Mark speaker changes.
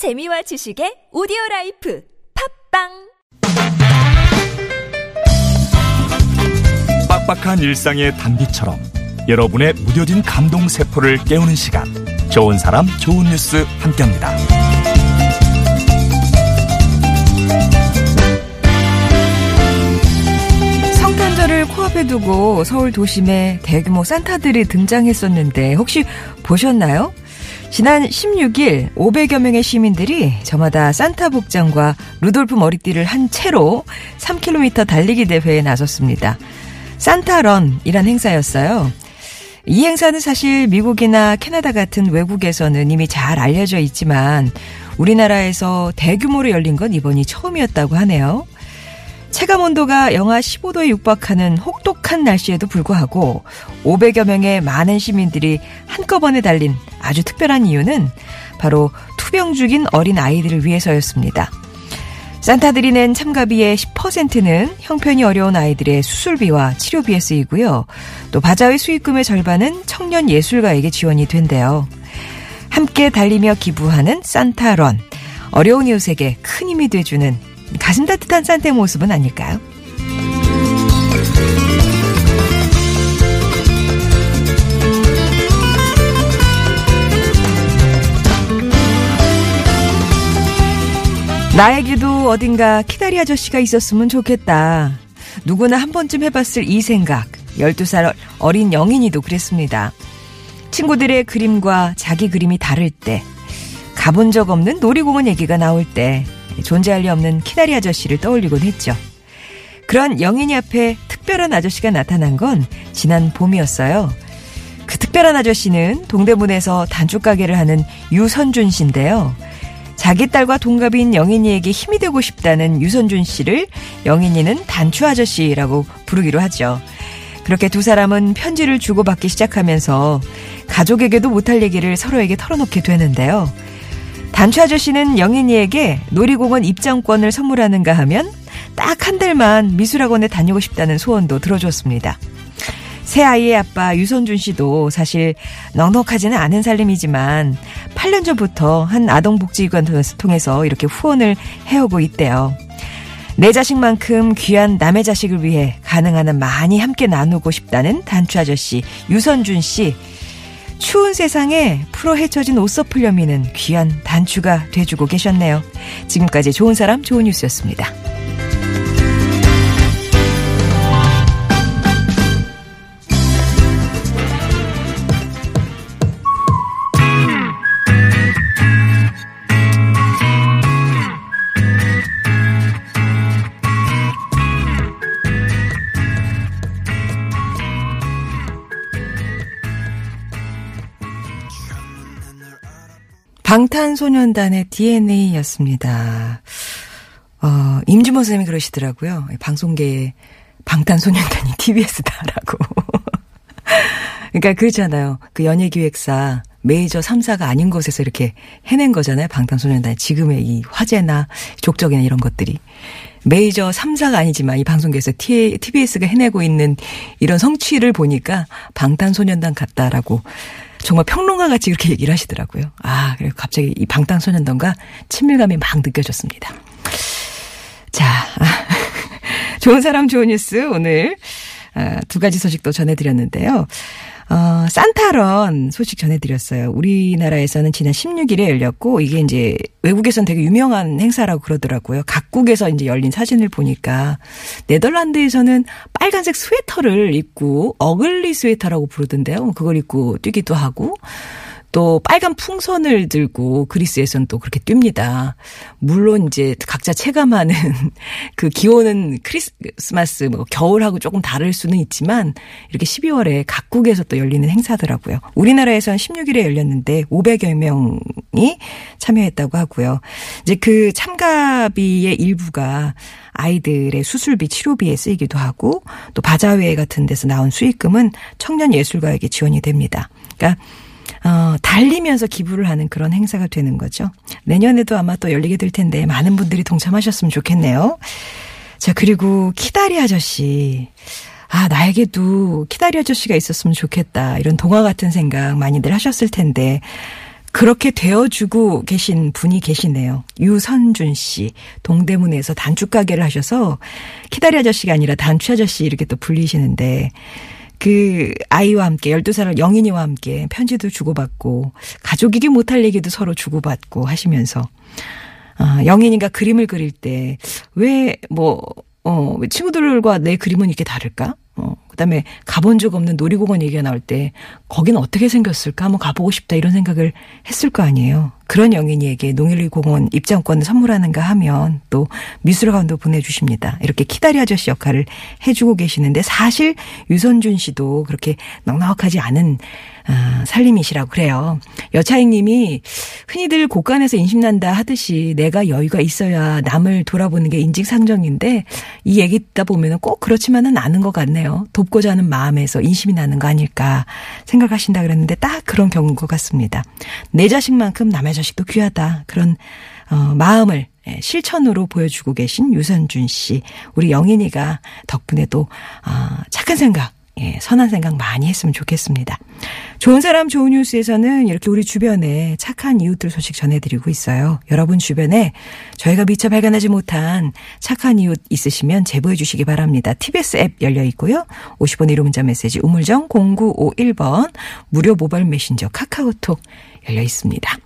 Speaker 1: 재미와 지식의 오디오 라이프 팟빵
Speaker 2: 빡빡한 일상의 단비처럼 여러분의 무뎌진 감동 세포를 깨우는 시간 좋은 사람 좋은 뉴스 함께합니다.
Speaker 3: 성탄절을 코앞에 두고 서울 도심에 대규모 산타들이 등장했었는데 혹시 보셨나요? 지난 16일 500여 명의 시민들이 저마다 산타 복장과 루돌프 머리띠를 한 채로 3km 달리기 대회에 나섰습니다. 산타런이란 행사였어요. 이 행사는 사실 미국이나 캐나다 같은 외국에서는 이미 잘 알려져 있지만 우리나라에서 대규모로 열린 건 이번이 처음이었다고 하네요. 체감 온도가 영하 15도에 육박하는 혹 독한 날씨에도 불구하고 500여 명의 많은 시민들이 한꺼번에 달린 아주 특별한 이유는 바로 투병 중인 어린 아이들을 위해서였습니다. 산타들이 낸 참가비의 10%는 형편이 어려운 아이들의 수술비와 치료비에 쓰이고요. 또 바자회 수익금의 절반은 청년 예술가에게 지원이 된대요. 함께 달리며 기부하는 산타런. 어려운 이웃에게 큰 힘이 돼주는 가슴 따뜻한 산타의 모습은 아닐까요? 나에게도 어딘가 키다리 아저씨가 있었으면 좋겠다. 누구나 한 번쯤 해봤을 이 생각. 12살 어린 영인이도 그랬습니다. 친구들의 그림과 자기 그림이 다를 때, 가본 적 없는 놀이공원 얘기가 나올 때, 존재할 리 없는 키다리 아저씨를 떠올리곤 했죠. 그런 영인이 앞에 특별한 아저씨가 나타난 건 지난 봄이었어요. 그 특별한 아저씨는 동대문에서 단축가게를 하는 유선준 씨인데요. 자기 딸과 동갑인 영인이에게 힘이 되고 싶다는 유선준 씨를 영인이는 단추 아저씨라고 부르기로 하죠. 그렇게 두 사람은 편지를 주고받기 시작하면서 가족에게도 못할 얘기를 서로에게 털어놓게 되는데요. 단추 아저씨는 영인이에게 놀이공원 입장권을 선물하는가 하면 딱 한 달만 미술학원에 다니고 싶다는 소원도 들어줬습니다. 새 아이의 아빠 유선준 씨도 사실 넉넉하지는 않은 살림이지만 8년 전부터 한 아동복지기관 통해서 이렇게 후원을 해오고 있대요. 내 자식만큼 귀한 남의 자식을 위해 가능한 한 많이 함께 나누고 싶다는 단추 아저씨 유선준 씨. 추운 세상에 풀어 헤쳐진 옷서풀려미는 귀한 단추가 돼주고 계셨네요. 지금까지 좋은 사람 좋은 뉴스였습니다. 방탄소년단의 DNA였습니다. 어, 임주모 선생님이 그러시더라고요. 방송계에 방탄소년단이 TBS다라고. 그러니까 그렇잖아요. 그 연예기획사 메이저 3사가 아닌 곳에서 이렇게 해낸 거잖아요. 방탄소년단 지금의 이 화제나 족적이나 이런 것들이. 메이저 3사가 아니지만 이 방송계에서 TBS가 해내고 있는 이런 성취를 보니까 방탄소년단 같다라고 정말 평론가 같이 그렇게 얘기를 하시더라고요. 아, 그래서 갑자기 이 방탄소년단과 친밀감이 막 느껴졌습니다. 자, 좋은 사람 좋은 뉴스 오늘 아, 두 가지 소식도 전해드렸는데요. 어, 산타런 소식 전해드렸어요. 우리나라에서는 지난 16일에 열렸고, 이게 이제 외국에선 되게 유명한 행사라고 그러더라고요. 각국에서 이제 열린 사진을 보니까, 네덜란드에서는 빨간색 스웨터를 입고, ugly 스웨터라고 부르던데요. 그걸 입고 뛰기도 하고, 또 빨간 풍선을 들고 그리스에서는 또 그렇게 뜁니다. 물론 이제 각자 체감하는 그 기온은 크리스마스 뭐 겨울하고 조금 다를 수는 있지만 이렇게 12월에 각국에서 또 열리는 행사더라고요. 우리나라에서는 16일에 열렸는데 500여 명이 참여했다고 하고요. 이제 그 참가비의 일부가 아이들의 수술비, 치료비에 쓰이기도 하고 또 바자회 같은 데서 나온 수익금은 청년 예술가에게 지원이 됩니다. 그러니까 어, 달리면서 기부를 하는 그런 행사가 되는 거죠. 내년에도 아마 또 열리게 될 텐데 많은 분들이 동참하셨으면 좋겠네요. 자, 그리고 키다리 아저씨. 아, 나에게도 키다리 아저씨가 있었으면 좋겠다. 이런 동화 같은 생각 많이들 하셨을 텐데. 그렇게 되어주고 계신 분이 계시네요. 유선준 씨. 동대문에서 단축 가게를 하셔서 키다리 아저씨가 아니라 단추 아저씨 이렇게 또 불리시는데 그 아이와 함께 12살 영인이와 함께 편지도 주고받고 가족이기 못할 얘기도 서로 주고받고 하시면서 아, 영인이가 그림을 그릴 때 왜 뭐 어, 친구들과 내 그림은 이렇게 다를까? 어, 그 다음에 가본 적 없는 놀이공원 얘기가 나올 때 거기는 어떻게 생겼을까? 한번 가보고 싶다 이런 생각을 했을 거 아니에요. 그런 영인이에게 농일리공원 입장권을 선물하는가 하면 또 미술관도 보내주십니다. 이렇게 키다리 아저씨 역할을 해주고 계시는데 사실 유선준 씨도 그렇게 넉넉하지 않은 아, 살림이시라고 그래요. 여차익 님이 흔히들 곳간에서 인심난다 하듯이 내가 여유가 있어야 남을 돌아보는 게 인직상정인데 이 얘기 듣다 보면 꼭 그렇지만은 않은 것 같네요. 돕고자 하는 마음에서 인심이 나는 거 아닐까 생각하신다 그랬는데 딱 그런 경우인 것 같습니다. 내 자식만큼 남의 자식도 귀하다. 그런 어, 마음을 예, 실천으로 보여주고 계신 유선준 씨, 우리 영인이가 덕분에도 아, 착한 생각 예, 선한 생각 많이 했으면 좋겠습니다. 좋은 사람 좋은 뉴스에서는 이렇게 우리 주변에 착한 이웃들 소식 전해드리고 있어요. 여러분 주변에 저희가 미처 발견하지 못한 착한 이웃 있으시면 제보해 주시기 바랍니다. TBS 앱 열려 있고요. 50원 1호 문자 메시지 우물정 0951번 무료 모바일 메신저 카카오톡 열려 있습니다.